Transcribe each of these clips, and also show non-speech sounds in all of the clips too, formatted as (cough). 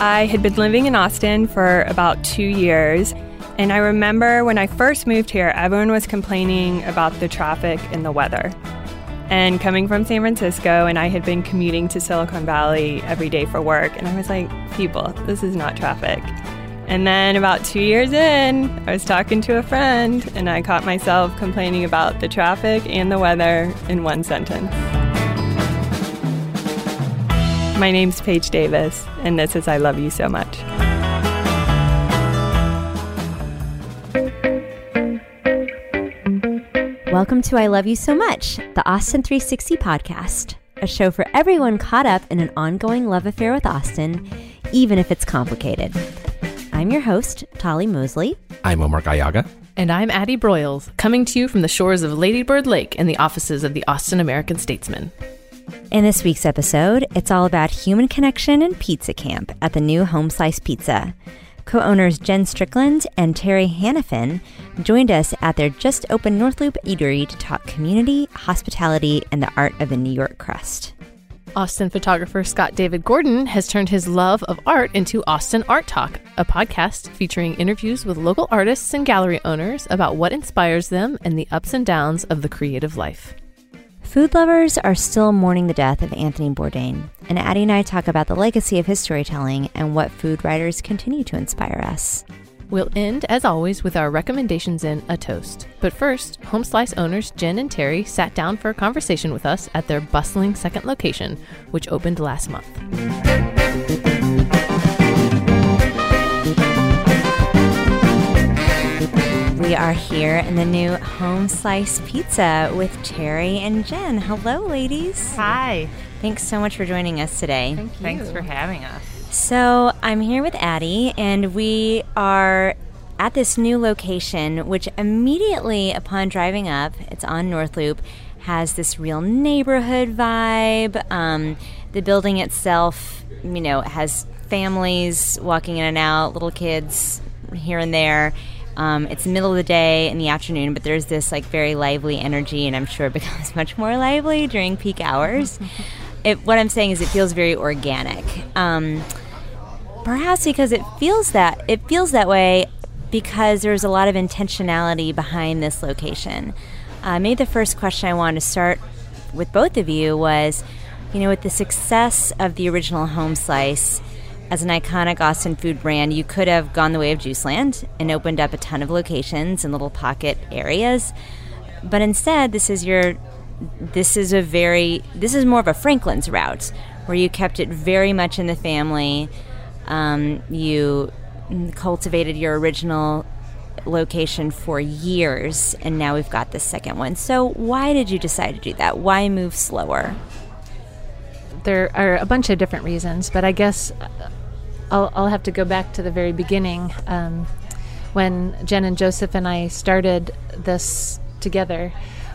I had been living in Austin for about two years. And I remember when I first moved here, everyone was complaining about the traffic and the weather. And coming from San Francisco, and I had been commuting to Silicon Valley every day for work, and I was like, people, this is not traffic. And then about two years in, I was talking to a friend, and I caught myself complaining about the traffic and the weather in one sentence. My name's Paige Davis, and this is I Love You So Much. Welcome to I Love You So Much, the Austin 360 podcast, a show for everyone caught up in an ongoing love affair with Austin, even if it's complicated. I'm your host, Tolly Moseley. I'm Omar Gallaga. And I'm Addie Broyles, coming to you from the shores of Ladybird Lake in the offices of the Austin American Statesman. In this week's episode, it's all about human connection and pizza camp at the new Home Slice Pizza. Co owners Jen Strickland and Terry Hannafin joined us at their just opened North Loop Eatery to talk community, hospitality, and the art of the New York crust. Austin photographer Scott David Gordon has turned his love of art into Austin Art Talk, a podcast featuring interviews with local artists and gallery owners about what inspires them and the ups and downs of the creative life. Food lovers are still mourning the death of Anthony Bourdain, and Addie and I talk about the legacy of his storytelling and what food writers continue to inspire us. We'll end, as always, with our recommendations in A Toast. But first, Home Slice owners Jen and Terry sat down for a conversation with us at their bustling second location, which opened last month. We are here in the new Home Slice Pizza with Terry and Jen. Hello, ladies. Hi. Thanks so much for joining us today. Thank you. Thanks for having us. So, I'm here with Addie, and we are at this new location, which immediately upon driving up, it's on North Loop, has this real neighborhood vibe. Um, the building itself, you know, has families walking in and out, little kids here and there. Um, it's the middle of the day in the afternoon, but there's this like very lively energy, and I'm sure it (laughs) becomes much more lively during peak hours. (laughs) it, what I'm saying is, it feels very organic. Um, perhaps because it feels that it feels that way because there's a lot of intentionality behind this location. Uh, maybe the first question I wanted to start with both of you was, you know, with the success of the original Home Slice as an iconic Austin food brand, you could have gone the way of Juiceland and opened up a ton of locations in little pocket areas. But instead, this is your this is a very this is more of a Franklin's route where you kept it very much in the family. Um, you cultivated your original location for years, and now we've got the second one. So, why did you decide to do that? Why move slower? There are a bunch of different reasons, but I guess I'll, I'll have to go back to the very beginning um, when Jen and Joseph and I started this together.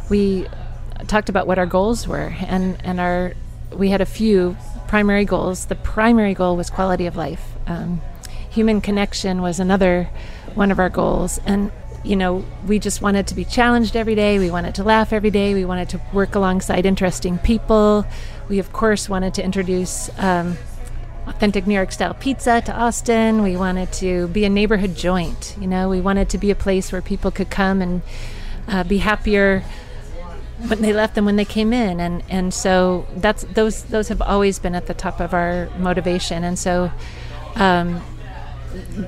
We talked about what our goals were, and and our we had a few primary goals. The primary goal was quality of life. Um, human connection was another one of our goals, and you know we just wanted to be challenged every day. We wanted to laugh every day. We wanted to work alongside interesting people. We of course wanted to introduce. Um, authentic New York style pizza to Austin. We wanted to be a neighborhood joint. You know, we wanted to be a place where people could come and uh, be happier when they left than when they came in. And and so that's those those have always been at the top of our motivation. And so. Um,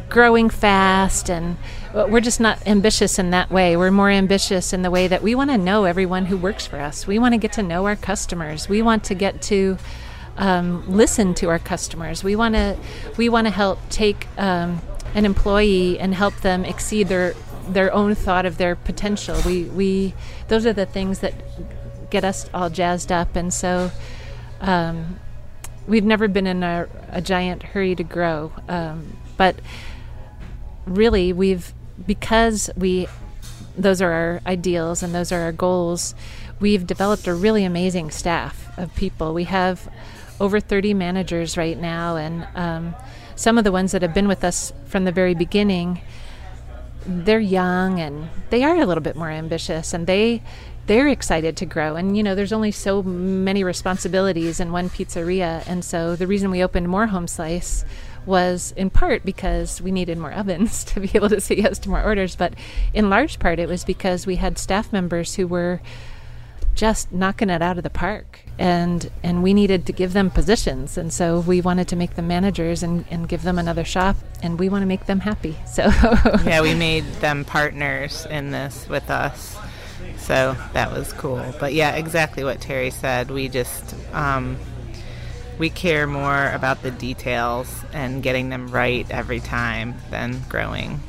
growing fast and we're just not ambitious in that way we're more ambitious in the way that we want to know everyone who works for us we want to get to know our customers we want to get to um, listen to our customers. We want to we want to help take um, an employee and help them exceed their their own thought of their potential. We we those are the things that get us all jazzed up, and so. Um, we've never been in a, a giant hurry to grow, um, but really, we've because we those are our ideals and those are our goals. We've developed a really amazing staff of people. We have over 30 managers right now, and um, some of the ones that have been with us from the very beginning, they're young and they are a little bit more ambitious, and they they're excited to grow. And you know, there's only so many responsibilities in one pizzeria, and so the reason we opened more Home Slice was in part because we needed more ovens (laughs) to be able to say yes to more orders, but in large part it was because we had staff members who were just knocking it out of the park. And and we needed to give them positions. And so we wanted to make them managers and, and give them another shop. And we want to make them happy. (laughs) So yeah we made them partners in this with us. So that was cool. But yeah exactly what terry said. We just um, we care more about the details and getting them right every time than growing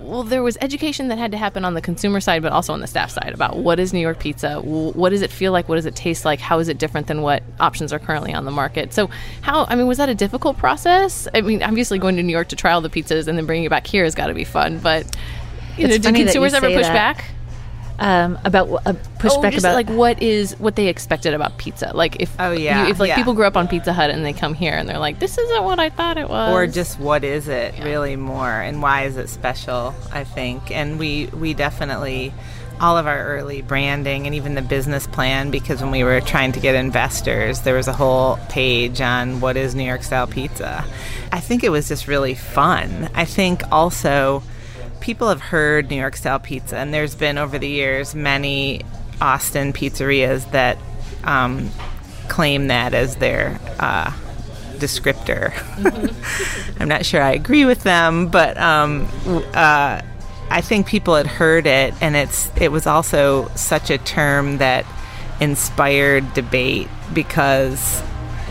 well, there was education that had to happen on the consumer side, but also on the staff side about what is New York pizza? What does it feel like? What does it taste like? How is it different than what options are currently on the market? So, how, I mean, was that a difficult process? I mean, obviously going to New York to try all the pizzas and then bringing it back here has got to be fun, but, you it's know, do consumers ever push that. back? Um, about uh, pushback oh, about like what is what they expected about pizza. Like if oh yeah, you, if like yeah. people grew up on Pizza Hut and they come here and they're like, this isn't what I thought it was, or just what is it yeah. really more and why is it special? I think, and we we definitely all of our early branding and even the business plan because when we were trying to get investors there was a whole page on what is new york style pizza i think it was just really fun i think also people have heard New York style pizza, and there's been over the years many Austin pizzerias that um, claim that as their uh, descriptor. (laughs) I'm not sure I agree with them, but um, uh, I think people had heard it, and it's it was also such a term that inspired debate because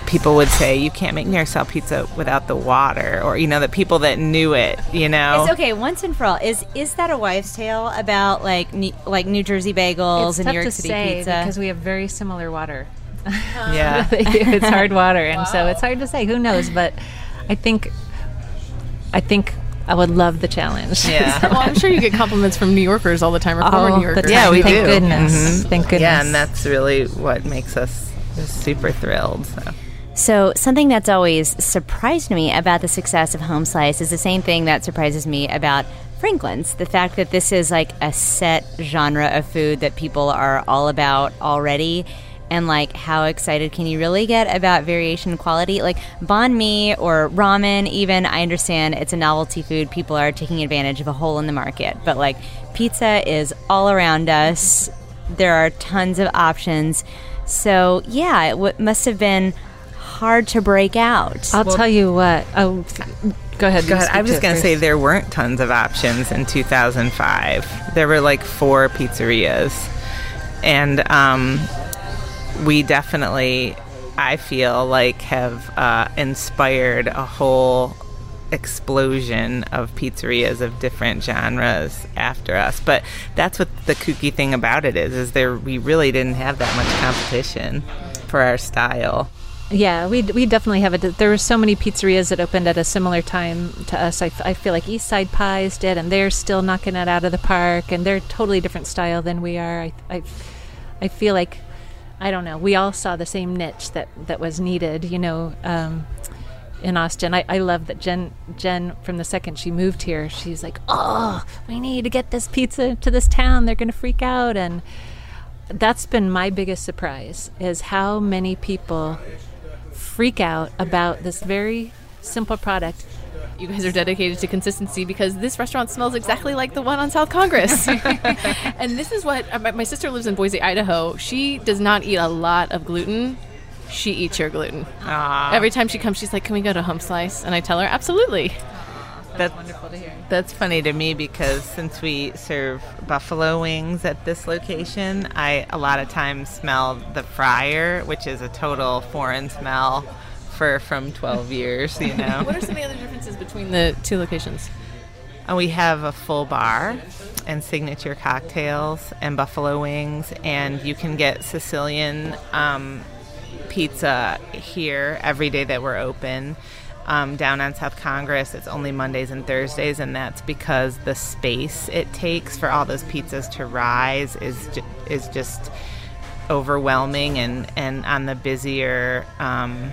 people would say you can't make New York style pizza without the water, or you know the people that knew it. You know, it's okay once and for all. Is is that a wives' tale about like New, like New Jersey bagels it's and New York City pizza? because we have very similar water. (laughs) yeah, (laughs) it's hard water, and wow. so it's hard to say. Who knows? But I think, I think I would love the challenge. Yeah. (laughs) well, I'm sure you get compliments from New Yorkers all the time, or oh, former New Yorkers. Yeah, we Thank do. Goodness. Mm-hmm. Thank goodness. Yeah, and that's really what makes us super thrilled. So. So, something that's always surprised me about the success of Home Slice is the same thing that surprises me about Franklin's. The fact that this is like a set genre of food that people are all about already. And like, how excited can you really get about variation quality? Like banh mi or ramen, even I understand it's a novelty food. People are taking advantage of a hole in the market, but like, pizza is all around us. There are tons of options. So yeah, it w- must have been hard to break out. I'll well, tell you what. Oh, go ahead. Go ahead. I was just going to say there weren't tons of options in 2005. There were like four pizzerias, and um, we definitely, I feel like, have uh, inspired a whole explosion of pizzerias of different genres after us but that's what the kooky thing about it is is there we really didn't have that much competition for our style yeah, we, we definitely have it. There were so many pizzerias that opened at a similar time to us. I, I feel like East Side Pies did, and they're still knocking it out of the park, and they're totally different style than we are. I, I, I feel like, I don't know, we all saw the same niche that, that was needed, you know, um, in Austin. I, I love that Jen, Jen, from the second she moved here, she's like, oh, we need to get this pizza to this town. They're going to freak out. And that's been my biggest surprise is how many people freak out about this very simple product. You guys are dedicated to consistency because this restaurant smells exactly like the one on South Congress. (laughs) (laughs) and this is what uh, my sister lives in Boise, Idaho. She does not eat a lot of gluten. She eats your gluten. Aww. Every time she comes, she's like, "Can we go to Home Slice?" And I tell her, "Absolutely." That's wonderful to hear. That's funny to me because since we serve buffalo wings at this location, I a lot of times smell the fryer, which is a total foreign smell for from 12 years, you (laughs) know. what are some of the other differences between the two locations? And we have a full bar and signature cocktails and buffalo wings, and you can get Sicilian um, pizza here every day that we're open um, down on South Congress, it's only Mondays and Thursdays, and that's because the space it takes for all those pizzas to rise is ju- is just overwhelming, and and on the busier um,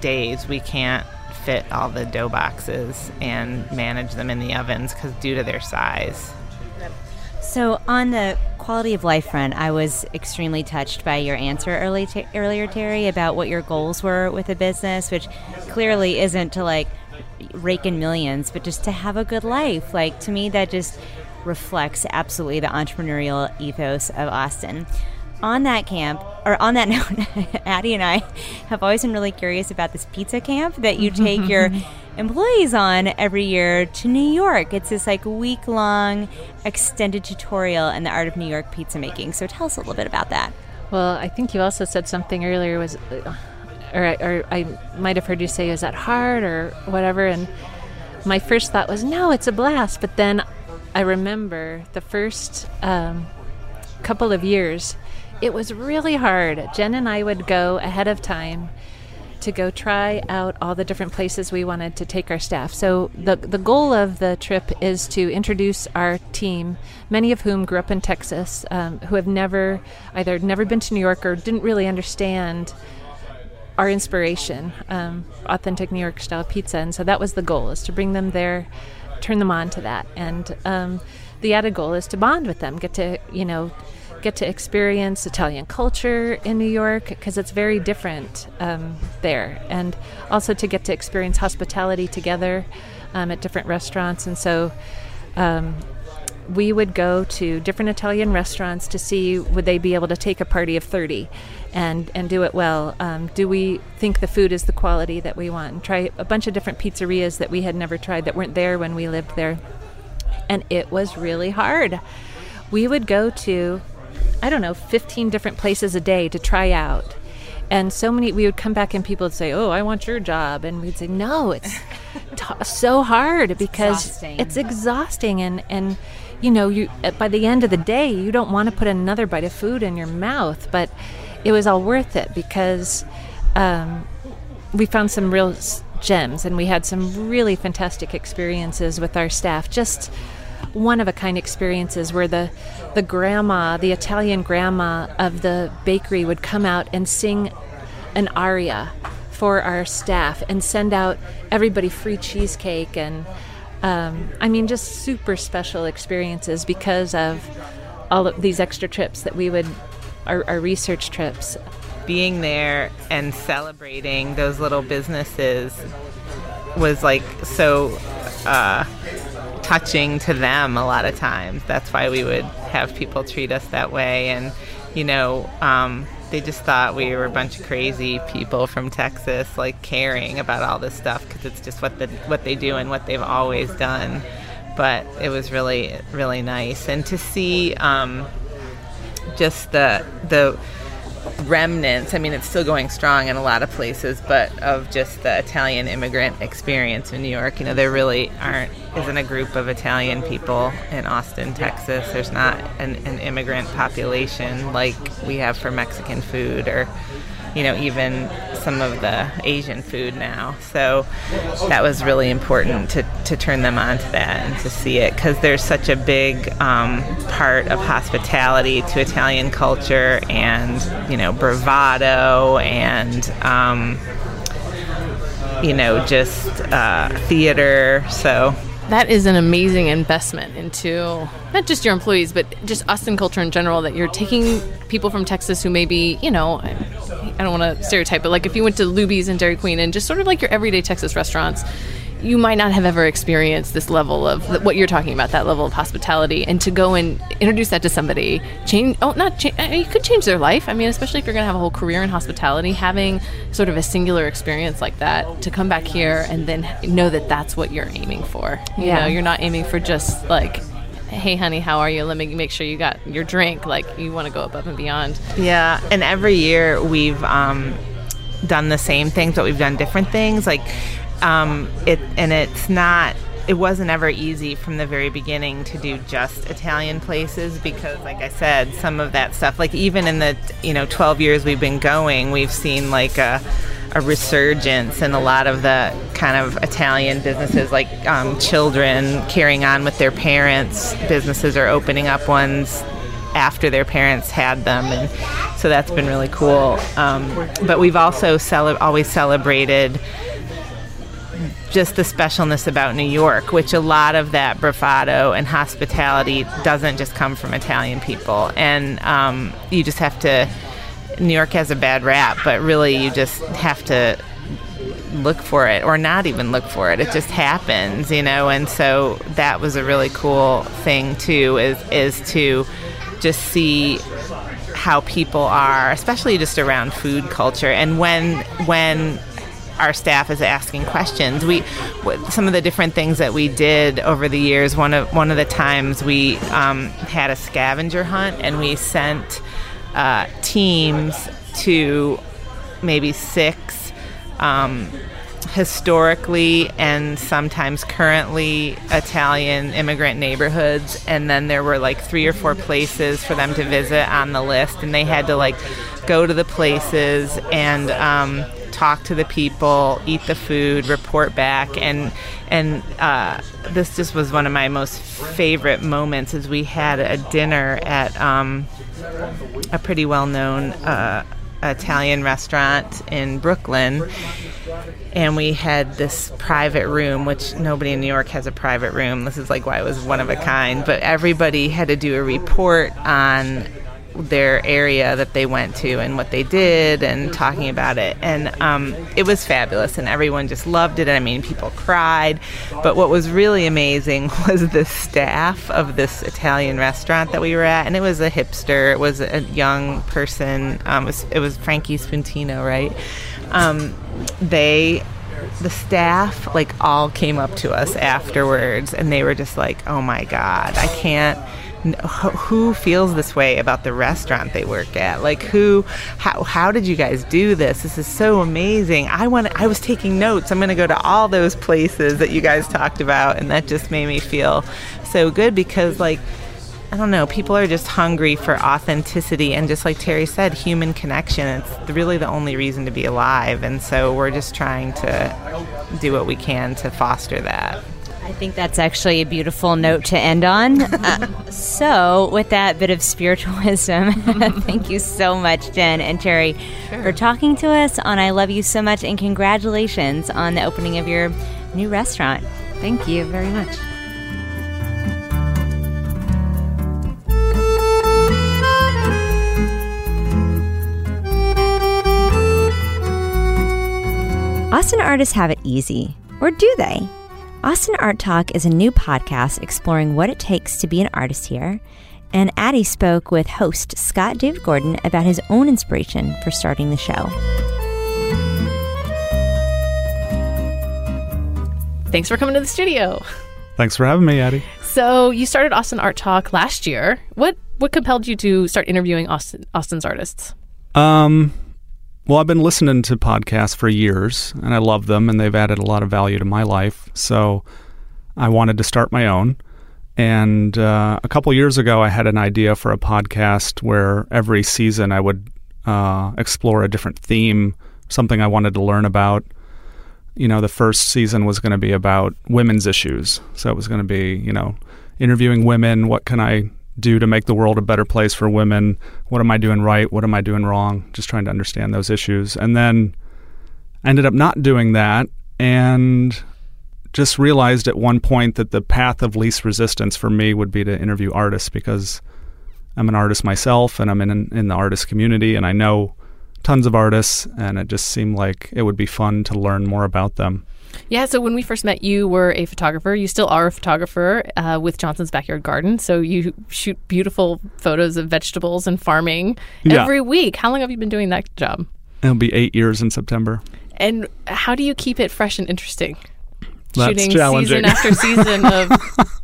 days we can't fit all the dough boxes and manage them in the ovens because due to their size. So on the quality of life front, I was extremely touched by your answer early t- earlier, Terry, about what your goals were with the business, which clearly isn't to like rake in millions, but just to have a good life. Like to me, that just reflects absolutely the entrepreneurial ethos of Austin. On that camp, or on that (laughs) note, Addie and I have always been really curious about this pizza camp that you take your (laughs) employees on every year to New York. It's this like week long extended tutorial in the art of New York pizza making. So tell us a little bit about that. Well, I think you also said something earlier was, uh, or, or I might have heard you say, is that hard or whatever? And my first thought was, no, it's a blast. But then I remember the first um, couple of years, it was really hard. Jen and I would go ahead of time to go try out all the different places we wanted to take our staff. So the the goal of the trip is to introduce our team, many of whom grew up in Texas, um, who have never either never been to New York or didn't really understand our inspiration, um, authentic New York style pizza. And so that was the goal: is to bring them there, turn them on to that, and um, the added goal is to bond with them, get to you know get to experience Italian culture in New York because it's very different um, there, and also to get to experience hospitality together um, at different restaurants. And so um, we would go to different Italian restaurants to see would they be able to take a party of 30 and, and do it well. Um, do we think the food is the quality that we want? And try a bunch of different pizzerias that we had never tried that weren't there when we lived there. And it was really hard. We would go to I don't know, 15 different places a day to try out. And so many, we would come back and people would say, Oh, I want your job. And we'd say, No, it's (laughs) t- so hard because exhausting. it's exhausting. And, and, you know, you, by the end of the day, you don't want to put another bite of food in your mouth. But it was all worth it because um, we found some real gems and we had some really fantastic experiences with our staff. Just, one of a kind experiences where the the grandma, the Italian grandma of the bakery would come out and sing an aria for our staff and send out everybody free cheesecake and um, I mean just super special experiences because of all of these extra trips that we would our, our research trips. Being there and celebrating those little businesses was like so uh, touching to them a lot of times. That's why we would have people treat us that way. And, you know, um, they just thought we were a bunch of crazy people from Texas, like caring about all this stuff because it's just what the what they do and what they've always done. But it was really really nice, and to see um, just the the remnants. I mean, it's still going strong in a lot of places, but of just the Italian immigrant experience in New York. You know, there really aren't isn't a group of Italian people in Austin, Texas. There's not an, an immigrant population like we have for Mexican food or you know, even some of the Asian food now. So that was really important to, to turn them on to that and to see it because there's such a big um, part of hospitality to Italian culture and, you know, bravado and, um, you know, just uh, theater. So that is an amazing investment into not just your employees, but just Austin culture in general. That you're taking people from Texas who maybe, you know, I don't want to stereotype, but like if you went to Luby's and Dairy Queen and just sort of like your everyday Texas restaurants, you might not have ever experienced this level of what you're talking about, that level of hospitality, and to go and introduce that to somebody, change. Oh, not change. I mean, you could change their life. I mean, especially if you're going to have a whole career in hospitality, having sort of a singular experience like that to come back here and then know that that's what you're aiming for. You Yeah. know, you're not aiming for just like. Hey, honey, how are you? Let me make sure you got your drink. Like, you want to go above and beyond. Yeah, and every year we've um, done the same things, but we've done different things. Like um, it, and it's not. It wasn't ever easy from the very beginning to do just Italian places because, like I said, some of that stuff, like even in the you know 12 years we've been going, we've seen like a, a resurgence in a lot of the kind of Italian businesses, like um, children carrying on with their parents. Businesses are opening up ones after their parents had them, and so that's been really cool. Um, but we've also cele- always celebrated just the specialness about New York, which a lot of that bravado and hospitality doesn't just come from Italian people. And um, you just have to, New York has a bad rap, but really you just have to look for it or not even look for it. It just happens, you know. And so that was a really cool thing too is is to just see how people are, especially just around food culture and when when our staff is asking questions. We some of the different things that we did over the years. One of one of the times we um, had a scavenger hunt, and we sent uh, teams to maybe six um, historically and sometimes currently Italian immigrant neighborhoods, and then there were like three or four places for them to visit on the list, and they had to like go to the places and. Um, talk to the people, eat the food, report back, and and uh, this just was one of my most favorite moments. As we had a dinner at um, a pretty well known uh, Italian restaurant in Brooklyn. And we had this private room, which nobody in New York has a private room. This is like why it was one of a kind. But everybody had to do a report on their area that they went to and what they did and talking about it. And um, it was fabulous, and everyone just loved it. I mean, people cried. But what was really amazing (laughs) was the staff of this Italian restaurant that we were at, and it was a hipster. It was a young person. Um, it, was, it was Frankie Spuntino, right? Um, they the staff like all came up to us afterwards and they were just like oh my god i can't who feels this way about the restaurant they work at like who how, how did you guys do this this is so amazing i want i was taking notes i'm going to go to all those places that you guys talked about and that just made me feel so good because like I don't know, people are just hungry for authenticity and just like Terry said, human connection. It's really the only reason to be alive. And so we're just trying to do what we can to foster that. I think that's actually a beautiful note to end on. (laughs) Uh, so, with that bit of spiritual (laughs) wisdom, (laughs) thank you so much, Jen and Terry, sure. for talking to us on I Love You So Much, and congratulations on the opening of your new restaurant. Thank you very much. Austin artists have it easy, or do they? Austin Art Talk is a new podcast exploring what it takes to be an artist here. And Addie spoke with host Scott David Gordon about his own inspiration for starting the show. Thanks for coming to the studio. Thanks for having me, Addie. So you started Austin Art Talk last year. What what compelled you to start interviewing Austin Austin's artists? Um, well, I've been listening to podcasts for years and I love them and they've added a lot of value to my life. So I wanted to start my own. And uh, a couple years ago, I had an idea for a podcast where every season I would uh, explore a different theme, something I wanted to learn about. You know, the first season was going to be about women's issues. So it was going to be, you know, interviewing women. What can I do to make the world a better place for women? What am I doing right? What am I doing wrong? Just trying to understand those issues. And then ended up not doing that and just realized at one point that the path of least resistance for me would be to interview artists because I'm an artist myself and I'm in in the artist community and I know tons of artists and it just seemed like it would be fun to learn more about them. Yeah, so when we first met, you were a photographer. You still are a photographer uh, with Johnson's Backyard Garden. So you shoot beautiful photos of vegetables and farming yeah. every week. How long have you been doing that job? It'll be eight years in September. And how do you keep it fresh and interesting? That's Shooting season after season (laughs) of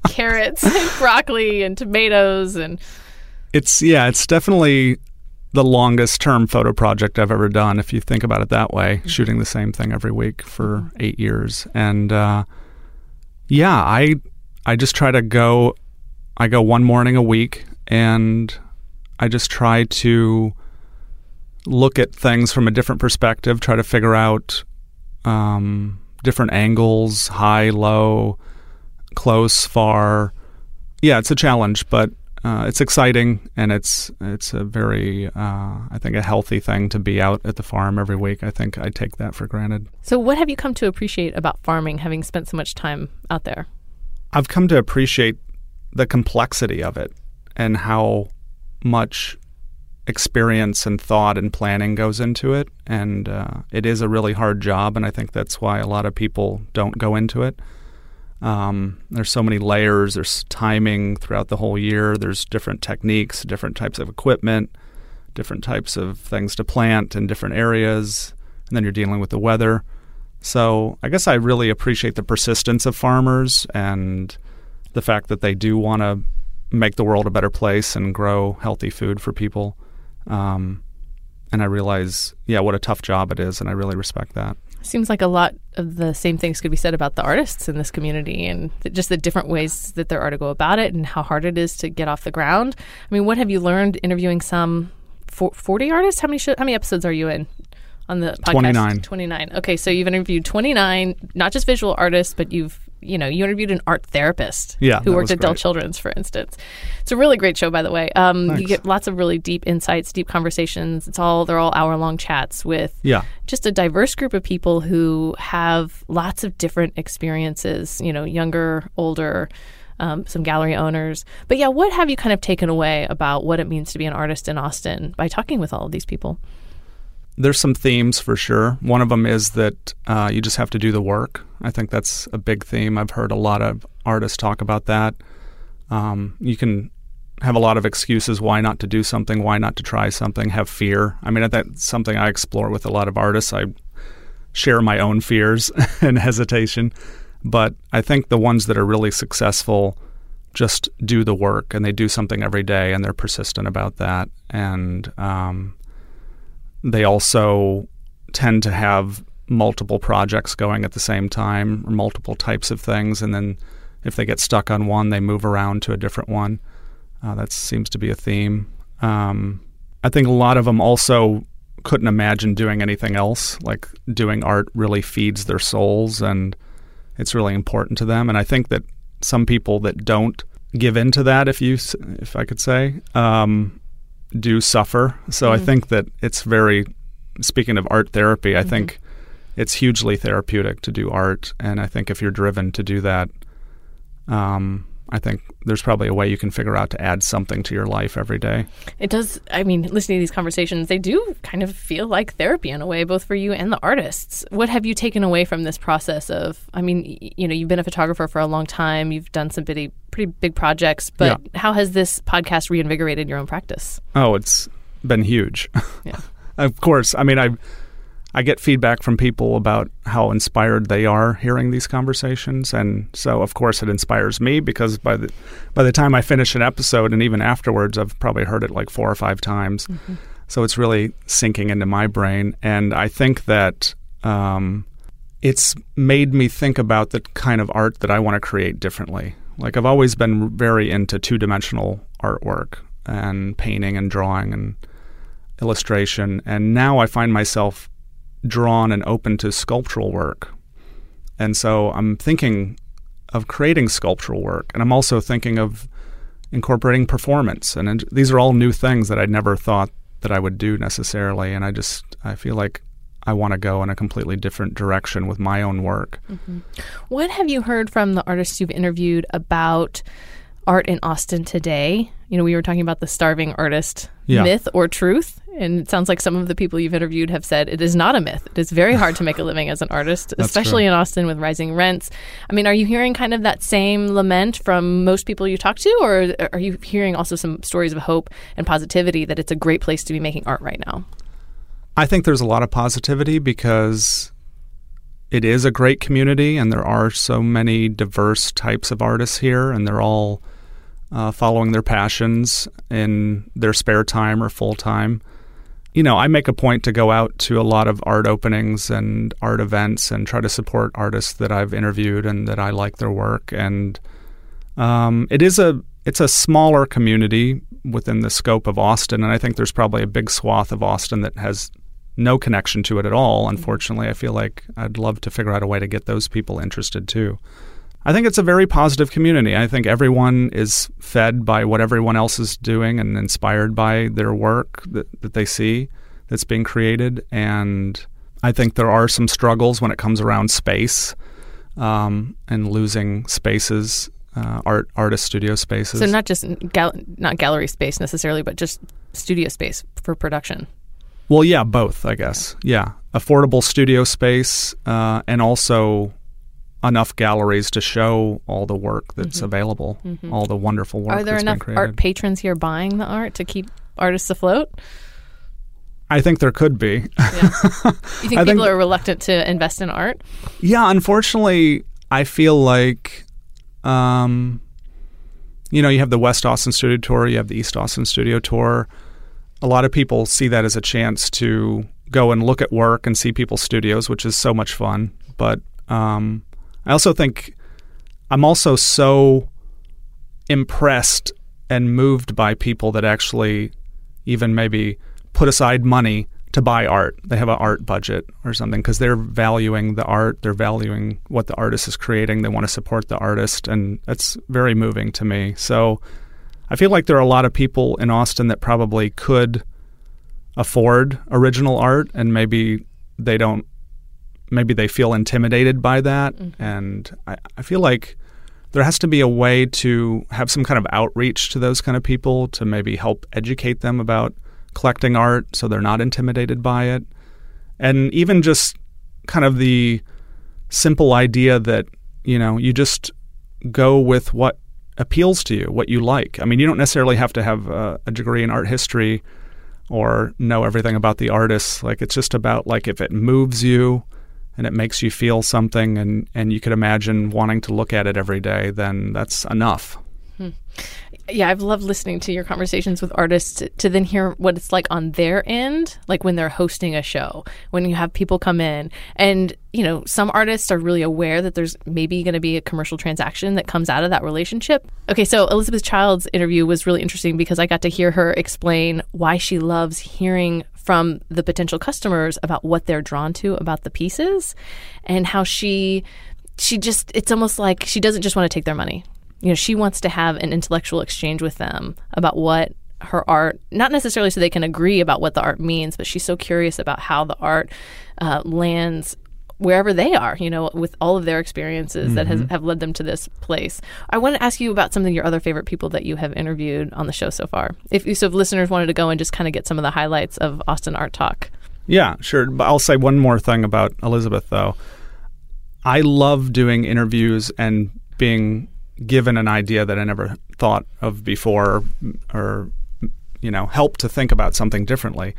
carrots and broccoli and tomatoes and. It's yeah, it's definitely the longest term photo project I've ever done, if you think about it that way, mm-hmm. shooting the same thing every week for mm-hmm. eight years. And uh, yeah, I I just try to go. I go one morning a week, and I just try to look at things from a different perspective. Try to figure out um, different angles, high, low, close, far. Yeah, it's a challenge, but uh, it's exciting and it's it's a very uh, I think a healthy thing to be out at the farm every week. I think I take that for granted. So, what have you come to appreciate about farming, having spent so much time out there? I've come to appreciate the complexity of it and how much experience and thought and planning goes into it. And uh, it is a really hard job, and I think that's why a lot of people don't go into it. Um, there's so many layers. There's timing throughout the whole year. There's different techniques, different types of equipment, different types of things to plant in different areas, and then you're dealing with the weather. So I guess I really appreciate the persistence of farmers and the fact that they do want to make the world a better place and grow healthy food for people. Um, and I realize, yeah, what a tough job it is, and I really respect that. Seems like a lot of the same things could be said about the artists in this community and just the different ways that there are to go about it and how hard it is to get off the ground. I mean, what have you learned interviewing some for- 40 artists? How many sh- how many episodes are you in on the podcast? 29. 29. Okay, so you've interviewed 29 not just visual artists, but you've you know, you interviewed an art therapist Yeah, who worked at Dell. Children's, for instance. It's a really great show, by the way. Um, you get lots of really deep insights, deep conversations. It's all they're all hour long chats with Yeah. just a diverse group of people who have lots of different experiences. You know, younger, older. Um, some gallery owners, but yeah, what have you kind of taken away about what it means to be an artist in Austin by talking with all of these people? There's some themes for sure. One of them is that uh, you just have to do the work. I think that's a big theme. I've heard a lot of artists talk about that. Um, you can have a lot of excuses why not to do something, why not to try something, have fear. I mean, that's something I explore with a lot of artists. I share my own fears (laughs) and hesitation. But I think the ones that are really successful just do the work and they do something every day and they're persistent about that. And um, they also tend to have multiple projects going at the same time or multiple types of things. And then if they get stuck on one, they move around to a different one. Uh, that seems to be a theme. Um, I think a lot of them also couldn't imagine doing anything else. Like doing art really feeds their souls and it's really important to them. And I think that some people that don't give into that, if you, if I could say, um, do suffer. So I think that it's very, speaking of art therapy, I think it's hugely therapeutic to do art. And I think if you're driven to do that, um, I think there's probably a way you can figure out to add something to your life every day. It does. I mean, listening to these conversations, they do kind of feel like therapy in a way, both for you and the artists. What have you taken away from this process of? I mean, you know, you've been a photographer for a long time. You've done some pretty pretty big projects, but how has this podcast reinvigorated your own practice? Oh, it's been huge. Yeah. (laughs) of course. I mean, I I get feedback from people about how inspired they are hearing these conversations, and so of course it inspires me because by the by the time I finish an episode, and even afterwards, I've probably heard it like four or five times. So it's really sinking into my brain, and I think that. Um, it's made me think about the kind of art that I want to create differently. Like I've always been very into two-dimensional artwork and painting and drawing and illustration, and now I find myself drawn and open to sculptural work. And so I'm thinking of creating sculptural work, and I'm also thinking of incorporating performance. And and these are all new things that I'd never thought that I would do necessarily. And I just I feel like I want to go in a completely different direction with my own work. Mm-hmm. What have you heard from the artists you've interviewed about art in Austin today? You know, we were talking about the starving artist Yeah. myth or truth, and it sounds like some of the people you've interviewed have said it is not a myth. It is very hard to make a living as an artist, especially true. in Austin with rising rents. I mean, are you hearing kind of that same lament from most people you talk to, or are you hearing also some stories of hope and positivity that it's a great place to be making art right now? I think there's a lot of positivity because it is a great community and there are so many diverse types of artists here and they're all uh, following their passions in their spare time or full time. You know, I make a point to go out to a lot of art openings and art events and try to support artists that I've interviewed and that I like their work. And um, it is a it's a smaller community within the scope of Austin, and I think there's probably a big swath of Austin that has no connection to it at all. Unfortunately, I feel like I'd love to figure out a way to get those people interested too. I think it's a very positive community. I think everyone is fed by what everyone else is doing and inspired by their work that, that they see that's being created. And I think there are some struggles when it comes around space um, and losing spaces, uh, art artist studio spaces. So not just gal- not gallery space necessarily, but just studio space for production. Well, yeah, both, I guess. Yeah, affordable studio space uh, and also enough galleries to show all the work that's Mm-hmm. available, all the wonderful work Are there enough art patrons here buying the art to keep artists afloat? I think there could be. You think (laughs) people think- are reluctant to invest in art? yeah, unfortunately, I feel like, um, you know, you have the West Austin Studio Tour, you have the East Austin Studio Tour. A lot of people see that as a chance to go and look at work and see people's studios, which is so much fun. But um, I also think I'm also so impressed and moved by people that actually even maybe put aside money to buy art. They have an art budget or something because they're valuing the art, they're valuing what the artist is creating, they want to support the artist, and that's very moving to me. So I feel like there are a lot of people in Austin that probably could afford original art and maybe they don't maybe they feel intimidated by that mm-hmm. and I, I feel like there has to be a way to have some kind of outreach to those kind of people to maybe help educate them about collecting art so they're not intimidated by it. And even just kind of the simple idea that, you know, you just go with what appeals to you, what you like. I mean, you don't necessarily have to have a, a degree in art history or know everything about the artists. Like it's just about like if it moves you and it makes you feel something and, and you could imagine wanting to look at it every day, then that's enough. Hmm. yeah, I've loved listening to your conversations with artists to, to then hear what it's like on their end, like when they're hosting a show, when you have people come in. And, you know, some artists are really aware that there's maybe going to be a commercial transaction that comes out of that relationship. Okay, so Elizabeth Child's interview was really interesting because I got to hear her explain why she loves hearing from the potential customers about what they're drawn to about the pieces and how she she just it's almost like she doesn't just want to take their money. You know she wants to have an intellectual exchange with them about what her art not necessarily so they can agree about what the art means but she's so curious about how the art uh, lands wherever they are you know with all of their experiences that has, mm-hmm. have led them to this place i want to ask you about some of your other favorite people that you have interviewed on the show so far if so if listeners wanted to go and just kind of get some of the highlights of austin art talk Yeah, sure. But I'll say one more thing about Elizabeth, though. I love doing interviews and being given an idea that I never thought of before, or you know, help to think about something differently.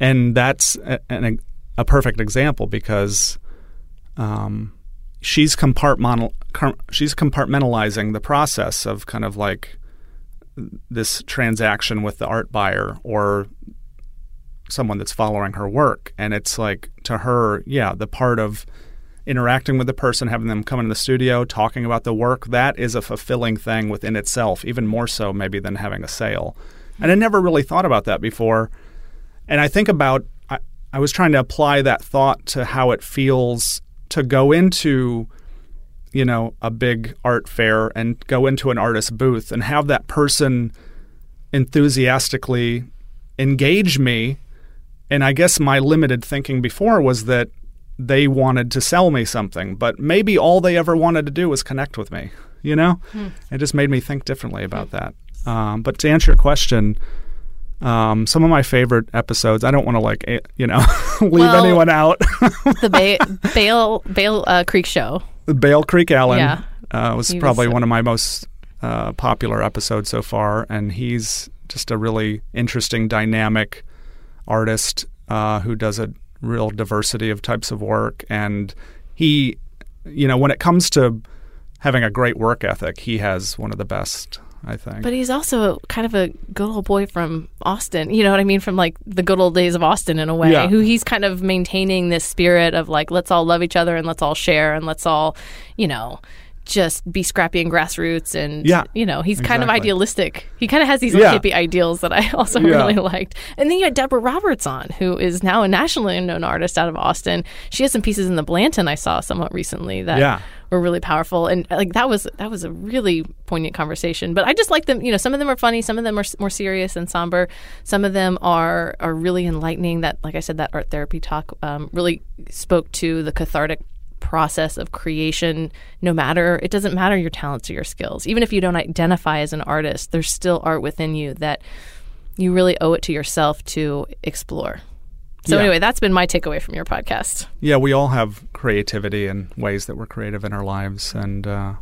And that's an, a perfect example because um, she's compartmental, she's compartmentalizing the process of kind of like this transaction with the art buyer or someone that's following her work. And it's like to her, yeah, the part of interacting with the person, having them come into the studio, talking about the work, that is a fulfilling thing within itself, even more so maybe than having a sale. And I never really thought about that before. And I think about, I, was trying to apply that thought to how it feels to go into, you know, a big art fair and go into an artist booth and have that person enthusiastically engage me and I guess my limited thinking before was that they wanted to sell me something, but maybe all they ever wanted to do was connect with me. You know, it just made me think differently about that. Um, but to answer your question, um, some of my favorite episodes. I don't want to like you know (laughs) leave Well- anyone out. (laughs) the ba- (laughs) Bale Bale uh, Creek show The Bale Creek Allen Yeah. uh, was He probably so- one of my most uh, popular episodes so far, and he's just a really interesting, dynamic artist uh, who does a real diversity of types of work. And he, you know, when it comes to having a great work ethic, he has one of the best. I think. But he's also kind of a good old boy from Austin. You know what I mean? From like the good old days of Austin in a way. Yeah. Who he's kind of maintaining this spirit of like, let's all love each other and let's all share and let's all, you know, just be scrappy and grassroots and Yeah, you know he's kind of idealistic he kind of has these Yeah. hippie ideals that i (laughs) also Yeah. really liked and then you had deborah roberts on who is now a nationally known artist out of austin she has some pieces in the blanton i saw somewhat recently that Yeah. Were really powerful. And like that was that was a really poignant conversation. But I just like them. You know, some of them are funny, some of them are more serious and somber. Some of them are are really enlightening. That, like I said, that art therapy talk um, really spoke to the cathartic process of creation no matter it doesn't matter your talents or your skills even if you don't identify as an artist there's still art within you that you really owe it to yourself to explore so Yeah. anyway that's been my takeaway from your podcast Yeah, we all have creativity and ways that we're creative in our lives, and uh,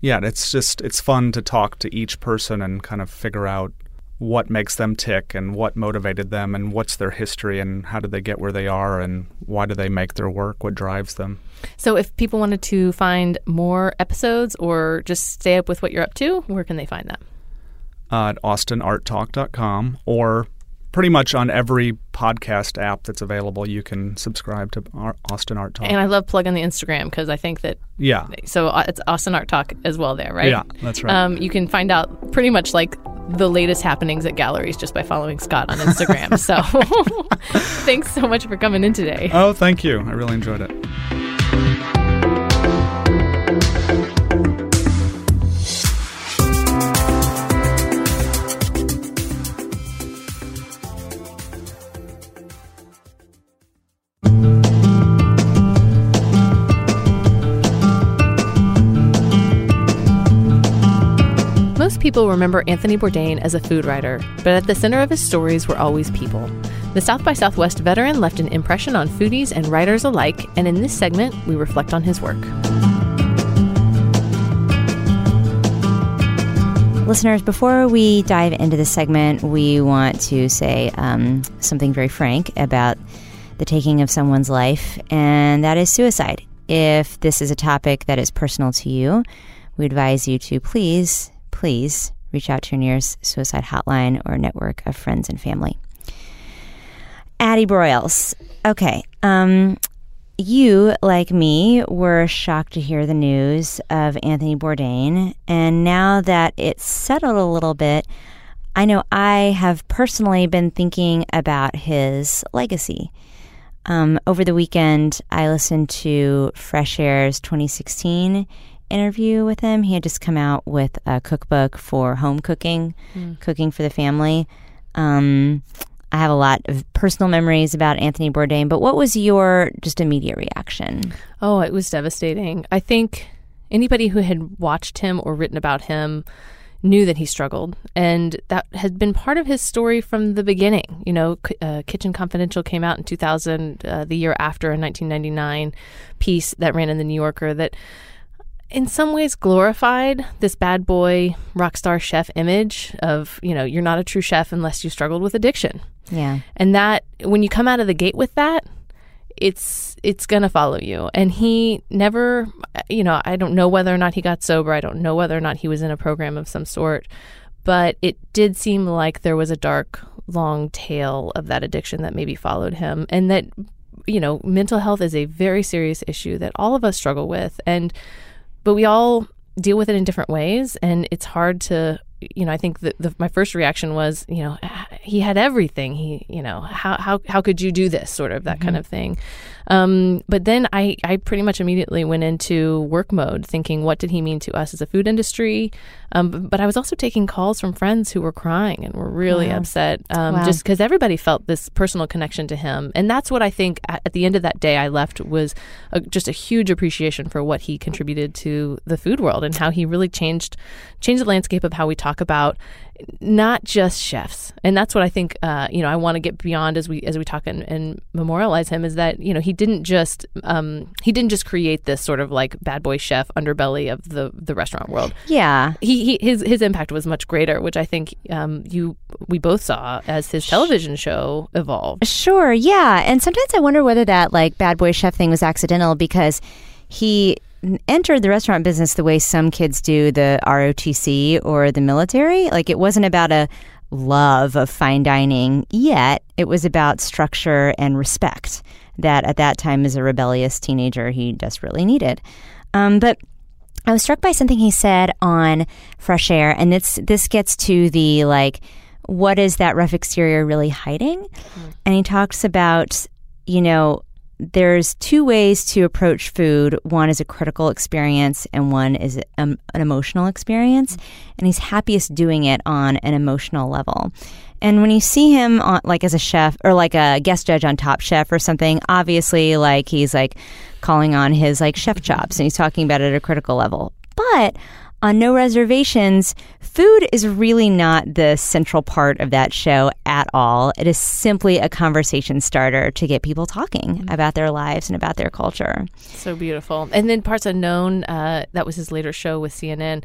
yeah, it's just it's fun to talk to each person and kind of figure out what makes them tick and what motivated them and what's their history and how did they get where they are and why do they make their work, what drives them. so if people wanted to find more episodes or just stay up with what you're up to where can they find that uh, at austinarttalk.com or pretty much on every podcast app that's available. You can subscribe to Austin Art Talk. and i love plugging the instagram because i think that yeah, so uh, it's austin art talk as well there right yeah, that's right. Um, you can find out pretty much like the latest happenings at galleries just by following Scott on Instagram. (laughs) so (laughs) thanks so much for coming in today. oh, thank you. I really enjoyed it. Most people remember Anthony Bourdain as a food writer, but at the center of his stories were always people. The South by Southwest veteran left an impression on foodies and writers alike, and in this segment, we reflect on his work. Listeners, before we dive into this segment, we want to say um, something very frank about the taking of someone's life, and that is suicide. If this is a topic that is personal to you, we advise you to please, please reach out to your nearest suicide hotline or network of friends and family. Addie Broyles. Okay. Um, you, like me, were shocked to hear the news of Anthony Bourdain. And now that it's settled a little bit, I know I have personally been thinking about his legacy. Um, over the weekend, I listened to Fresh Air's 2016 interview with him. He had just come out with a cookbook for home cooking, cooking for the family. Um, I have a lot of personal memories about Anthony Bourdain, but what was your just immediate reaction? Oh, it was devastating. I think anybody who had watched him or written about him knew that he struggled, and that had been part of his story from the beginning. You know, uh, Kitchen Confidential came out in 2000, uh, the year after a 1999 piece that ran in the New Yorker that in some ways glorified this bad boy rock star chef image of, you know, you're not a true chef unless you struggled with addiction. Yeah. And that when you come out of the gate with that, it's it's going to follow you. And he never, you know, I don't know whether or not he got sober. I don't know whether or not he was in a program of some sort, but it did seem like there was a dark long tail of that addiction that maybe followed him and that you know, mental health is a very serious issue that all of us struggle with and but we all deal with it in different ways and it's hard to you know i think that the, my first reaction was you know he had everything. He you know how how, how could you do this? sort of that kind mm-hmm. of thing um, but then I, I pretty much immediately went into work mode thinking what did he mean to us as a food industry um, but i was also taking calls from friends who were crying and were really Wow. upset um, Wow. just because everybody felt this personal connection to him and that's what i think at, at the end of that day i left was a, just a huge appreciation for what he contributed to the food world and how he really changed changed the landscape of how we talk about not just chefs and that's what i think uh, you know i want to get beyond as we as we talk and, and memorialize him is that you know he didn't just um, he didn't just create this sort of like bad boy chef underbelly of the the restaurant world Yeah. he, he his his impact was much greater which i think um, you we both saw as his television show evolved Sure, yeah. And sometimes I wonder whether that like bad boy chef thing was accidental because he entered the restaurant business the way some kids do the ROTC or the military. Like it wasn't about a love of fine dining yet. It was about structure and respect that at that time as a rebellious teenager he desperately needed. Um, but I was struck by something he said on Fresh Air, and this this gets to the like, what is that rough exterior really hiding? And he talks about, you know, there's two ways to approach food. One is a critical experience, and one is um, an emotional experience. And he's happiest doing it on an emotional level. And when you see him on, like as a chef or like a guest judge on Top Chef or something, obviously like he's like calling on his like chef chops and he's talking about it at a critical level. But on No Reservations, food is really not the central part of that show at all. It is simply a conversation starter to get people talking Mm-hmm. about their lives and about their culture. So beautiful. And then Parts Unknown, uh, that was his later show with CNN.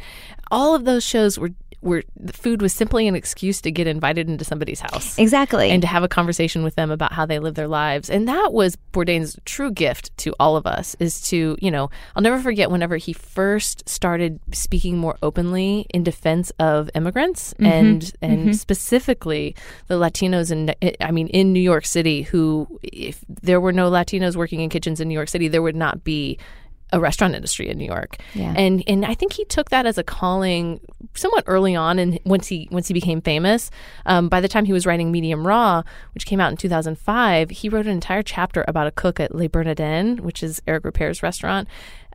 All of those shows were where the food was simply an excuse to get invited into somebody's house. Exactly. and to have a conversation with them about how they live their lives. And that was Bourdain's true gift to all of us is to, you know, I'll never forget whenever he first started speaking more openly in defense of immigrants mm-hmm. and and mm-hmm. specifically the Latinos in I mean in New York City who if there were no Latinos working in kitchens in New York City there would not be a restaurant industry in New York. Yeah. And and I think he took that as a calling somewhat early on and once he once he became famous. Um, by the time he was writing Medium Raw, which came out in 2005, he wrote an entire chapter about a cook at Le Bernardin, which is Eric Ripert's restaurant.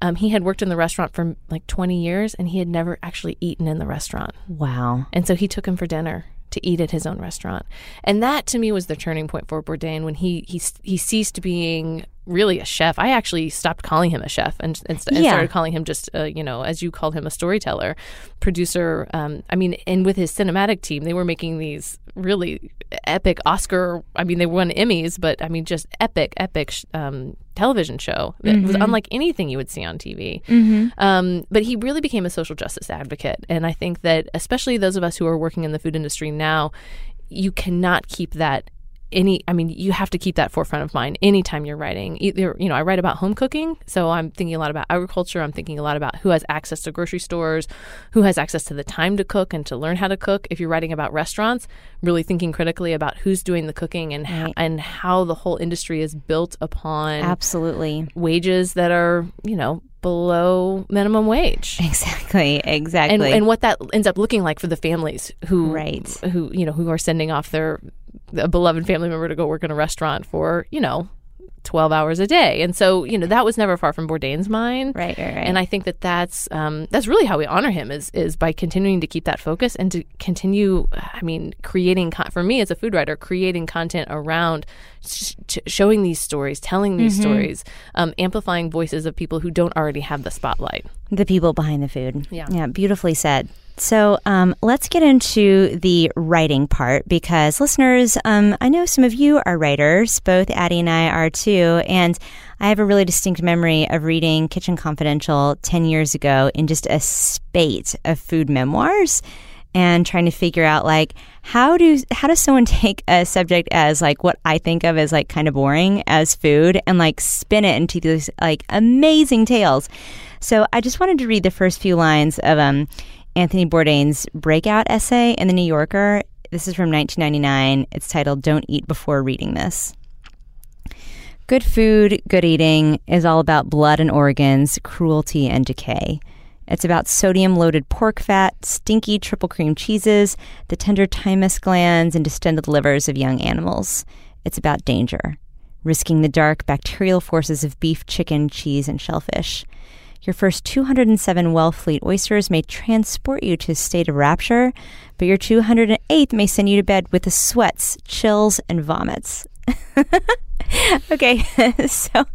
Um, he had worked in the restaurant for like 20 years and he had never actually eaten in the restaurant. wow. And so he took him for dinner to eat at his own restaurant. And that to me was the turning point for Bourdain when he he he ceased being really a chef. I actually stopped calling him a chef and and, st- and Yeah. started calling him just uh, you know as you called him a storyteller, producer. Um, I mean, and with his cinematic team, they were making these really epic Oscar. I mean, they won Emmys, but I mean, just epic, epic sh- um, television show that was unlike anything you would see on TV. Um, but he really became a social justice advocate, and I think that especially those of us who are working in the food industry now, you cannot keep that any i mean you have to keep that forefront of mind anytime you're writing either you know i write about home cooking so i'm thinking a lot about agriculture i'm thinking a lot about who has access to grocery stores who has access to the time to cook and to learn how to cook if you're writing about restaurants really thinking critically about who's doing the cooking and ho- and how the whole industry is built upon Absolutely. wages that are you know below minimum wage (laughs) Exactly. Exactly. and and what that ends up looking like for the families who Right. who you know who are sending off their a beloved family member to go work in a restaurant for you know 12 hours a day and so you know that was never far from Bourdain's mind Right, right, right. and I think that that's um, that's really how we honor him is is by continuing to keep that focus and to continue I mean creating con- for me as a food writer creating content around sh- sh- showing these stories telling these stories um, amplifying voices of people who don't already have the spotlight The people behind the food. Yeah. Yeah, beautifully said. So um, let's get into the writing part because listeners, um, I know some of you are writers. Both Addie and I are too. And I have a really distinct memory of reading Kitchen Confidential 10 years ago in just a spate of food memoirs and trying to figure out like how do how does someone (laughs) take a subject as like what I think of as like kind of boring as food and like spin it into these like amazing tales. So I just wanted to read the first few lines of um, Anthony Bourdain's breakout essay in the New Yorker. This is from 1999. It's titled "Don't Eat Before Reading This." Good food, good eating is all about blood and organs, cruelty and decay. It's about sodium loaded pork fat, stinky triple cream cheeses, the tender thymus glands, and distended livers of young animals. It's about danger, risking the dark bacterial forces of beef, chicken, cheese, and shellfish. Your first 207 Wellfleet oysters may transport you to a state of rapture, but your 208th may send you to bed with the sweats, chills, and vomits. (laughs) okay, (laughs) so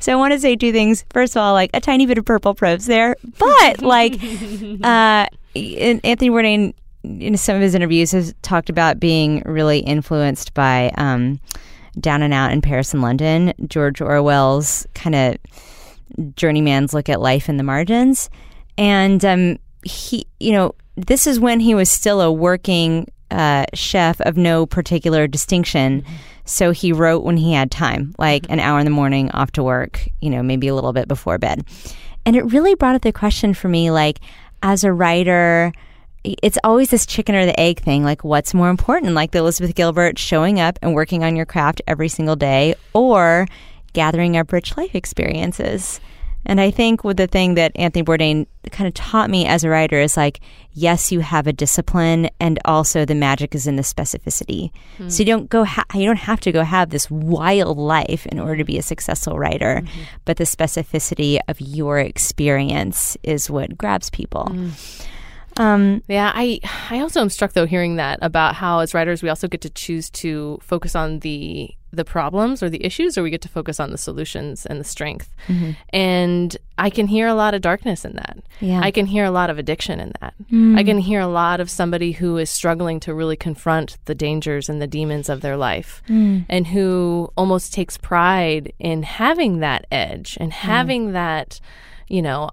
so I want to say two things. First of all, like a tiny bit of purple prose there, but (laughs) like uh, Anthony Bourdain in some of his interviews has talked about being really influenced by um, Down and Out in Paris and London, George Orwell's kind of journeyman's look at life in the margins, and um, he, you know, this is when he was still a working uh, chef of no particular distinction. So he wrote when he had time, like an hour in the morning off to work, you know, maybe a little bit before bed. And it really brought up the question for me, like, as a writer, it's always this chicken or the egg thing. Like, what's more important? Like the Elizabeth Gilbert showing up and working on your craft every single day or gathering up rich life experiences. And I think with the thing that Anthony Bourdain kind of taught me as a writer is like, yes, you have a discipline, and also the magic is in the specificity. Hmm. So you don't go, ha- you don't have to go have this wild life in order to be a successful writer, mm-hmm. but the specificity of your experience is what grabs people. Mm. Um, Yeah, I I also am struck though hearing that about how as writers we also get to choose to focus on the the problems or the issues or we get to focus on the solutions and the strength. Mm-hmm. And I can hear a lot of darkness in that. Yeah. I can hear a lot of addiction in that. Mm. I can hear a lot of somebody who is struggling to really confront the dangers and the demons of their life mm. and who almost takes pride in having that edge and mm. having that, you know,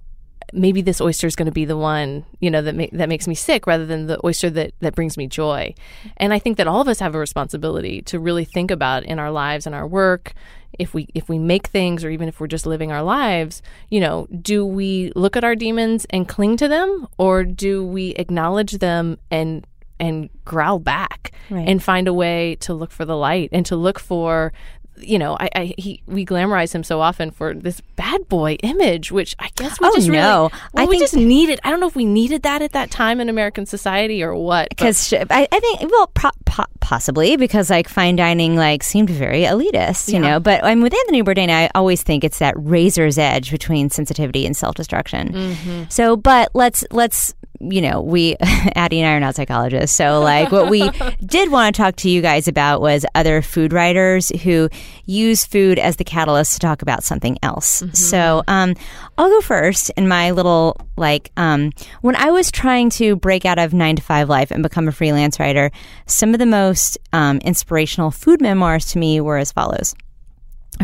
maybe this oyster is going to be the one you know that ma- that makes me sick rather than the oyster that that brings me joy and i think that all of us have a responsibility to really think about in our lives and our work if we if we make things or even if we're just living our lives you know do we look at our demons and cling to them or do we acknowledge them and and growl back Right. and find a way to look for the light and to look for you know, I, I he we glamorize him so often for this bad boy image, which I guess we Oh, just really, no. well, I we think- just needed. I don't know if we needed that at that time in American society or what. because I, I think well pro- po- possibly because like fine dining like seemed very elitist you know but I'm with Anthony Bourdain I always think it's that razor's edge between sensitivity and self-destruction mm-hmm. so but let's let's you know we (laughs) Addie and I are not psychologists. So like what we (laughs) did want to talk to you guys about was other food writers who use food as the catalyst to talk about something else. So um I'll go first in my little like um when I was trying to break out of 9 to 5 life and become a freelance writer some of the most um, inspirational food memoirs to me were as follows.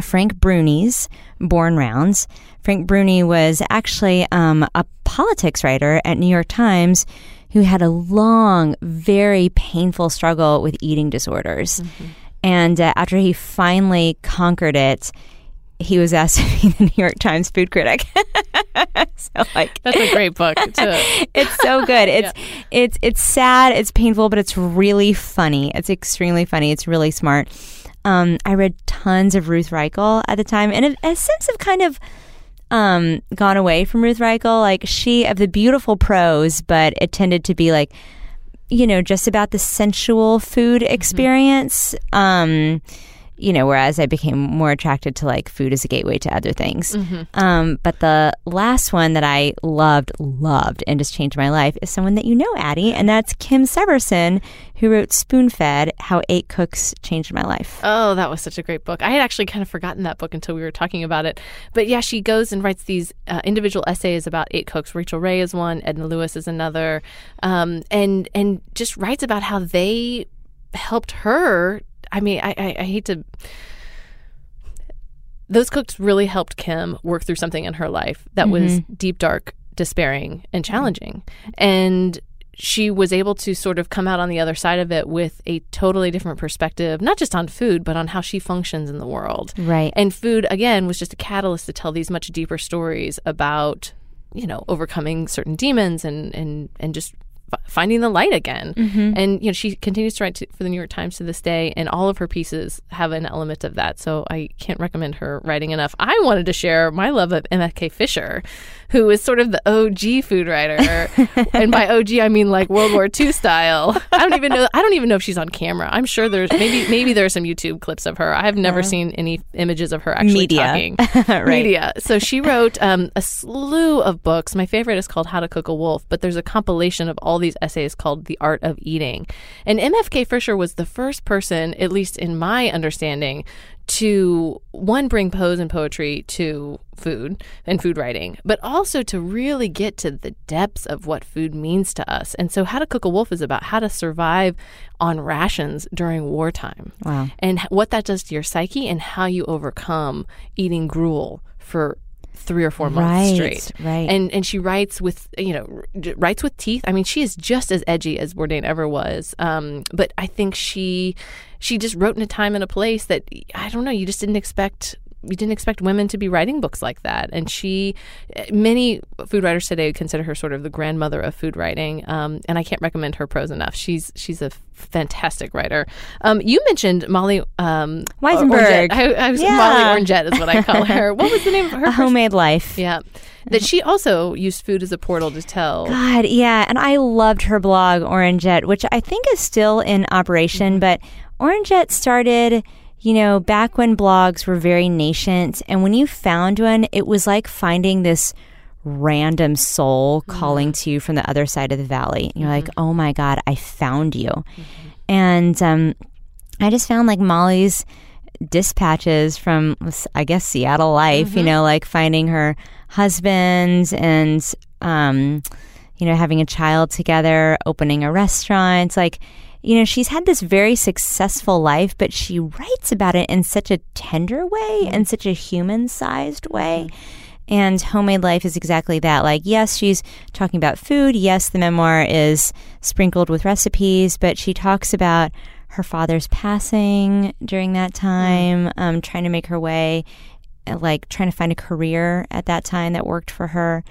Frank Bruni's Born Rounds. Frank Bruni was actually um, a politics writer at New York Times who had a long, very painful struggle with eating disorders. And uh, after he finally conquered it, he was asked (laughs) to be the New York Times food critic. (laughs) so, like, that's a great book. It's (laughs) so good. It's it's it's sad. It's painful, but it's really funny. It's extremely funny. It's really smart. Um, I read tons of Ruth Reichl at the time, and a, a sense of kind of um, gone away from Ruth Reichl. Like she of the beautiful prose, but it tended to be like you know just about the sensual food experience. Um, you know, whereas I became more attracted to like food as a gateway to other things. Um, but the last one that I loved, loved, and just changed my life is someone that you know, Addie, and that's Kim Severson, who wrote Spoon Fed How Eight Cooks Changed My Life. oh, that was such a great book. I had actually kind of forgotten that book until we were talking about it. But yeah, she goes and writes these uh, individual essays about eight cooks. Rachael Ray is one. Edna Lewis is another. Um, and and just writes about how they helped her. I mean, I, I, I hate to. Those cooks really helped Kim work through something in her life that was mm-hmm. deep, dark, despairing, and mm-hmm. challenging. And she was able to sort of come out on the other side of it with a totally different perspective, not just on food, but on how she functions in the world. Right. And food, again, was just a catalyst to tell these much deeper stories about, you know, overcoming certain demons and, and, and just finding the light again. And, you know, she continues to write to, for the New York Times to this day, and all of her pieces have an element of that. So I can't recommend her writing enough. I wanted to share my love of MFK Fisher, who is sort of the OG food writer. (laughs) and by OG, I mean like World War II style. I don't even know. I don't even know if she's on camera. I'm sure there's maybe maybe there are some YouTube clips of her. I have never seen any images of her actually Media. talking. (laughs) Right. Media. So she wrote um, a slew of books. My favorite is called How to Cook a Wolf, but there's a compilation of all these essays called The Art of Eating. And MFK Fisher was the first person, at least in my understanding, to one bring prose and poetry to food and food writing, but also to really get to the depths of what food means to us. And so, How to Cook a Wolf is about how to survive on rations during wartime. Wow. And what that does to your psyche and how you overcome eating gruel for three or four months Right, straight. right. And and she writes with you know writes with teeth. I mean, she is just as edgy as Bourdain ever was. Um, but I think she she just wrote in a time and a place that I don't know. You just didn't expect you didn't expect women to be writing books like that. And she, many food writers today consider her sort of the grandmother of food writing. Um, and I can't recommend her prose enough. She's she's a fantastic writer. Um, you mentioned Molly um, Wizenberg. I, I was Yeah. Molly Orangette is what I call her. What was the name of her? (laughs) A first- homemade life. Yeah, that she also used food as a portal to tell. God, yeah. And I loved her blog, Orangette, which I think is still in operation. But Orangette started, you know, back when blogs were very nascent. And when you found one, it was like finding this random soul calling to you from the other side of the valley. And you're like, oh my God, I found you. And um, I just found like Molly's dispatches from I guess Seattle life, you know, like finding her husband and um you know having a child together, opening a restaurant, like you know, she's had this very successful life, but she writes about it in such a tender way and such a human-sized way. And Homemade Life is exactly that. Like, yes, she's talking about food. Yes, the memoir is sprinkled with recipes, but she talks about her father's passing during that time, um, trying to make her way, uh, like trying to find a career at that time that worked for her.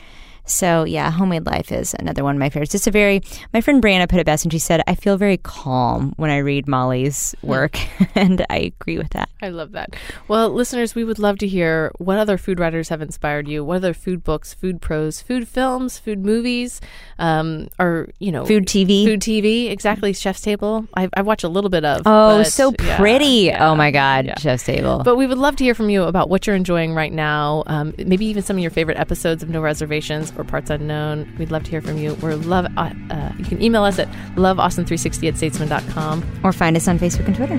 So yeah, Homemade Life is another one of my favorites. It's a very my friend Brianna put it best, and she said, "I feel very calm when I read Molly's work," (laughs) and I agree with that. I love that. Well, listeners, we would love to hear what other food writers have inspired you. What other food books, food prose, food films, food movies, um, or you know, Food TV. Food TV, exactly. Chef's Table. I, I watch a little bit of. Oh, but, so yeah, pretty! yeah, oh my God, yeah. Chef's Table. But we would love to hear from you about what you're enjoying right now. Um, maybe even some of your favorite episodes of No Reservations or Parts Unknown. We'd love to hear from you. We're love. Uh, uh, you can email us at loveaustin360 at statesman.com. or find us on Facebook and Twitter.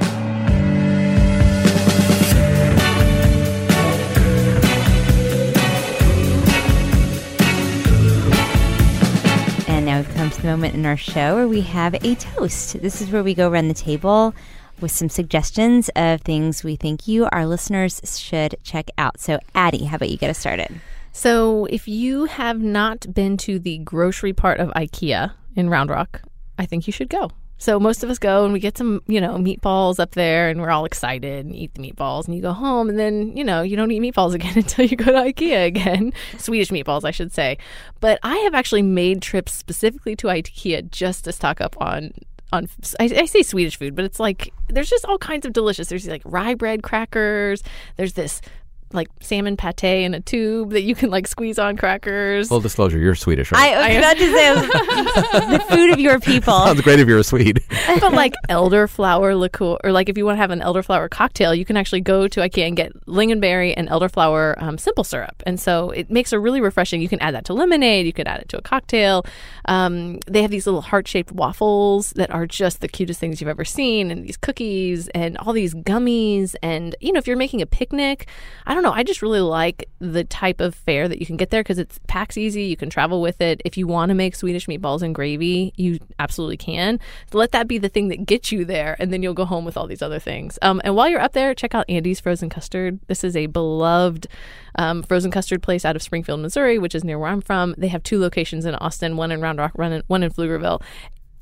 And now we've come to the moment in our show where we have a toast. This is where we go around the table with some suggestions of things we think you, our listeners, should check out. So, Addie, how about you get us started? So, if you have not been to the grocery part of IKEA in Round Rock, I think you should go. So, most of us go and we get some, you know, meatballs up there and we're all excited and eat the meatballs. And you go home and then, you know, you don't eat meatballs (laughs) again until you go to IKEA again. (laughs) Swedish meatballs, I should say. But I have actually made trips specifically to IKEA just to stock up on. On, I, I say Swedish food, but it's like there's just all kinds of delicious. There's like rye bread crackers. There's this like salmon pate in a tube that you can like squeeze on crackers. Full disclosure, you're Swedish, right? I was about to say (laughs) the food of your people. Sounds great if you're a Swede. (laughs) but like elderflower liqueur, or like if you want to have an elderflower cocktail, you can actually go to IKEA and get lingonberry and elderflower um, simple syrup, and so it makes a really refreshing. You can add that to lemonade, you could add it to a cocktail. Um, they have these little heart shaped waffles that are just the cutest things you've ever seen, and these cookies and all these gummies, and you know if you're making a picnic, I don't know. I just really like the type of fare that you can get there because it's packs easy. You can travel with it. If you want to make Swedish meatballs and gravy, you absolutely can. Let that be the thing that gets you there, and then you'll go home with all these other things. Um, and while you're up there, check out Andy's Frozen Custard. This is a beloved um, frozen custard place out of Springfield, Missouri, which is near where I'm from. They have two locations in Austin, one in Round Rock, one in, one in Pflugerville.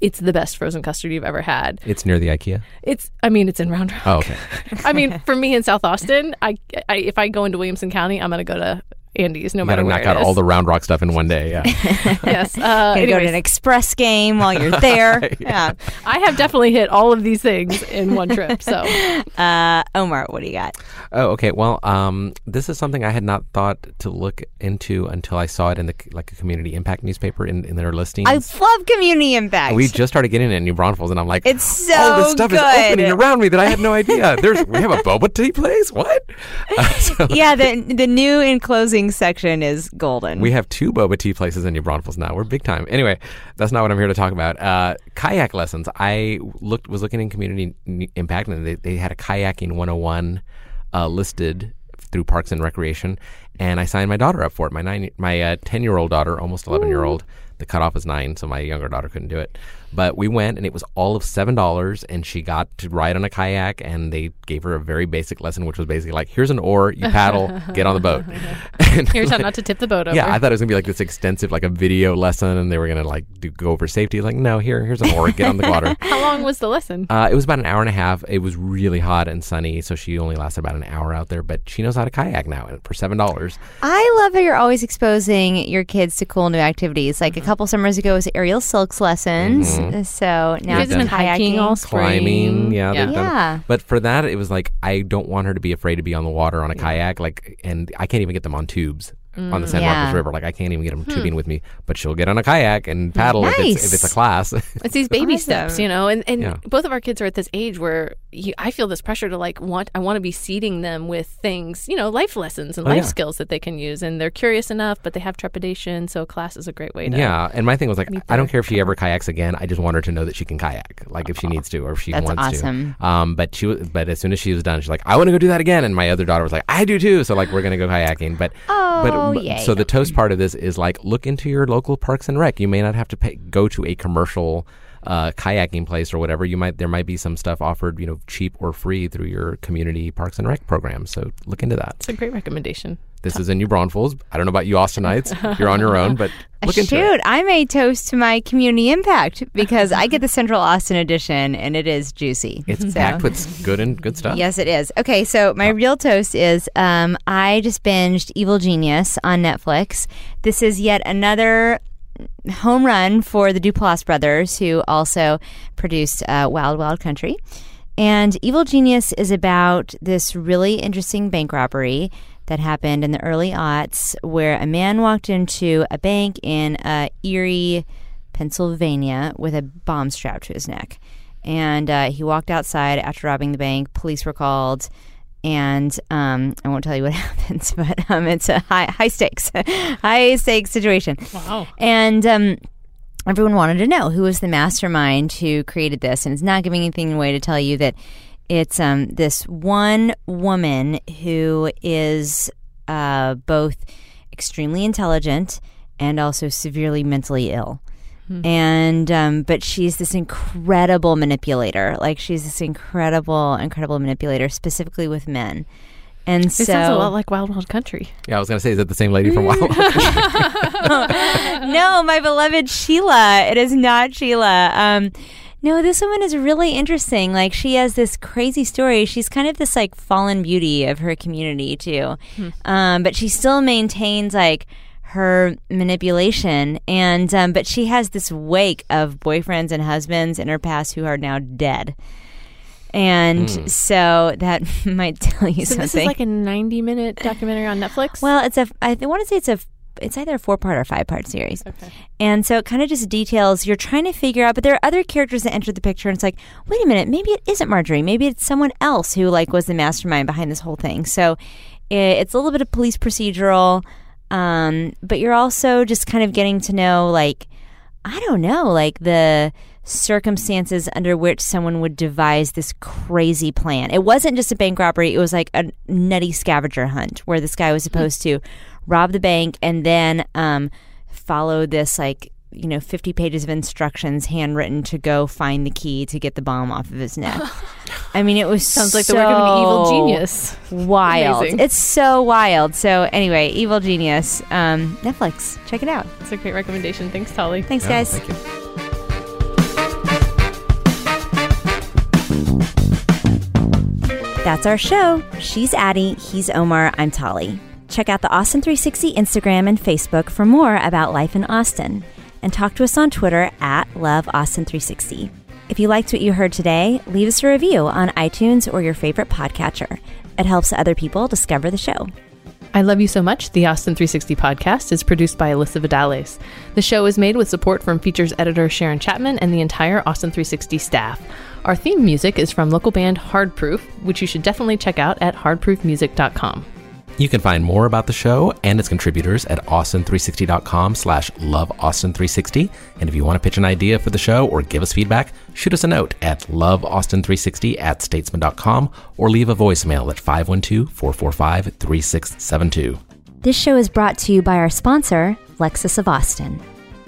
It's the best frozen custard you've ever had. It's near the IKEA. It's, I mean, it's in Round Rock. Oh, okay. (laughs) I mean, for me in South Austin, I, I if I go into Williamson County, I'm gonna go to Andy's no You got matter to knock out all the Round Rock stuff in one day. Yeah. (laughs) (laughs) yes. Uh, Gonna go to an express game while you're (laughs) there. yeah. I have definitely hit all of these things in one trip. So Uh, Omar, what do you got? Oh, okay. Well, um, this is something I had not thought to look into until I saw it in the like a community impact newspaper in, in their listings. I love community impact. we just started getting it in New Braunfels, and I'm like, It's so all this stuff good. is opening around me that I had no idea. There's we have a boba tea place. What? Uh, so yeah, the the new enclosing section is golden. we have two boba tea places in New Braunfels now. We're big time. Anyway, that's not what I'm here to talk about. Uh, kayak lessons. I looked was looking in community impact, and they, they had a kayaking 101 uh, listed through Parks and Recreation, and I signed my daughter up for it. My nine, my ten year old daughter, almost eleven year old. The cutoff is nine, so my younger daughter couldn't do it. But we went and it was all of seven dollars, and she got to ride on a kayak, and they gave her a very basic lesson, which was basically like, "Here's an oar, you paddle, get on the boat." (laughs) And Here's how not to tip the boat over. yeah, I thought it was gonna be like this extensive, like a video lesson, and they were gonna like do, go over safety. Like, no, here, here's an oar, get on the water. (laughs) how long was the lesson? Uh, it was about an hour and a half. It was really hot and sunny, so she only lasted about an hour out there. But she knows how to kayak now, for seven dollars. I love how you're always exposing your kids to cool new activities. Like a couple summers ago was aerial silks lessons. So now You it's guys have been hiking all spring. climbing. Yeah, Yeah. they've done- Yeah. But for that, it was like I don't want her to be afraid to be on the water on a kayak. Like, and I can't even get them on tubes on the San Yeah. Marcos River. Like, I can't even get them tubing with me. But she'll get on a kayak and paddle if, it's, if it's a class. (laughs) It's these baby Awesome. steps, you know, and, and Yeah. both of our kids are at this age where you, I feel this pressure to like want, I want to be seeding them with things, you know, life lessons and Oh, life yeah. skills that they can use. And they're curious enough, but they have trepidation. So class is a great way to. yeah, and my thing was like, I don't care if she ever kayaks again. I just want her to know that she can kayak, like if she needs to or if she That's wants awesome. to. Um, but she, was, but as soon as she was done, she's like, I want to go do that again. And my other daughter was like, I do too. So like, we're gonna go kayaking. But Oh, but yay. so the toast part of this is like, look into your local parks and rec. You may not have to pay, go to a commercial. Uh, kayaking place or whatever you might there might be some stuff offered you know cheap or free through your community parks and rec program so look into that It's a great recommendation. This is in New Braunfels I don't know about you Austinites you're on your own but (laughs) look into it Shoot, I may toast to my community impact because I get the Central Austin edition and it is juicy. It's So- packed with good and good stuff. Yes, it is. Okay, so my real toast is um, I just binged Evil Genius on Netflix. This is yet another home run for the Duplass brothers, who also produced uh, Wild Wild Country. And Evil Genius is about this really interesting bank robbery that happened in the early aughts where a man walked into a bank in uh, Erie, Pennsylvania with a bomb strapped to his neck. And uh, he walked outside after robbing the bank. Police were called. And um, I won't tell you what (laughs) happens, but um, it's a high, high stakes, (laughs) high stakes situation. Wow. And um, everyone wanted to know who was the mastermind who created this. And it's not giving anything away to tell you that it's um, this one woman who is uh, both extremely intelligent and also severely mentally ill. And um, but she's this incredible manipulator. Like she's this incredible, incredible manipulator, specifically with men. And This so sounds a lot like Wild Wild Country. Yeah, I was gonna say, is it the same lady from Wild? Wild? Country? (laughs) no, my beloved Sheila. It is not Sheila. Um, no, this woman is really interesting. Like she has this crazy story. She's kind of this like fallen beauty of her community too, um, but she still maintains like her manipulation and um, but she has this wake of boyfriends and husbands in her past who are now dead and so that (laughs) might tell you So something this is like a 90 minute documentary on Netflix? well, it's a. I want to say it's a. It's either a four part or five part series. And so it kind of just details you're trying to figure out, but there are other characters that enter the picture, and it's like, wait a minute, maybe it isn't Marjorie. Maybe it's someone else who like was the mastermind behind this whole thing. So it, it's a little bit of police procedural, um, but you're also just kind of getting to know like I don't know, like the circumstances under which someone would devise this crazy plan. It wasn't just a bank robbery, it was like a nutty scavenger hunt where this guy was supposed to rob the bank and then um, follow this like you know 50 pages of instructions handwritten to go find the key to get the bomb off of his neck. (laughs) I mean, it was Sounds like the work of an evil genius. Wild. Amazing. It's so wild. So anyway, Evil Genius, um, Netflix. Check it out. It's a great recommendation. Thanks, Tolly. Thanks, Yeah, guys. Thank That's our show. She's Addie, he's Omar, I'm Tolly. Check out the Austin 360 Instagram and Facebook for more about life in Austin. And talk to us on Twitter at LoveAustin360. If you liked what you heard today, leave us a review on iTunes or your favorite podcatcher. It helps other people discover the show. I Love You So Much, the Austin 360 podcast, is produced by Alyssa Vidales. The show is made with support from features editor Sharon Chapman and the entire Austin 360 staff. Our theme music is from local band Hard Proof, which you should definitely check out at hardproofmusic.com. You can find more about the show and its contributors at austin360.com slash loveaustin360. And if you want to pitch an idea for the show or give us feedback, shoot us a note at loveaustin360 at statesman.com or leave a voicemail at 512-445-3672. This show is brought to you by our sponsor, Lexus of Austin.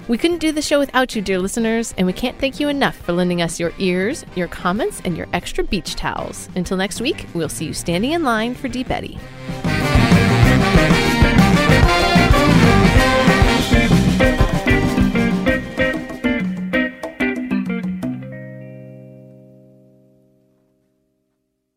We couldn't do the show without you, dear listeners, and we can't thank you enough for lending us your ears, your comments, and your extra beach towels. Until next week, we'll see you standing in line for Deep Eddy.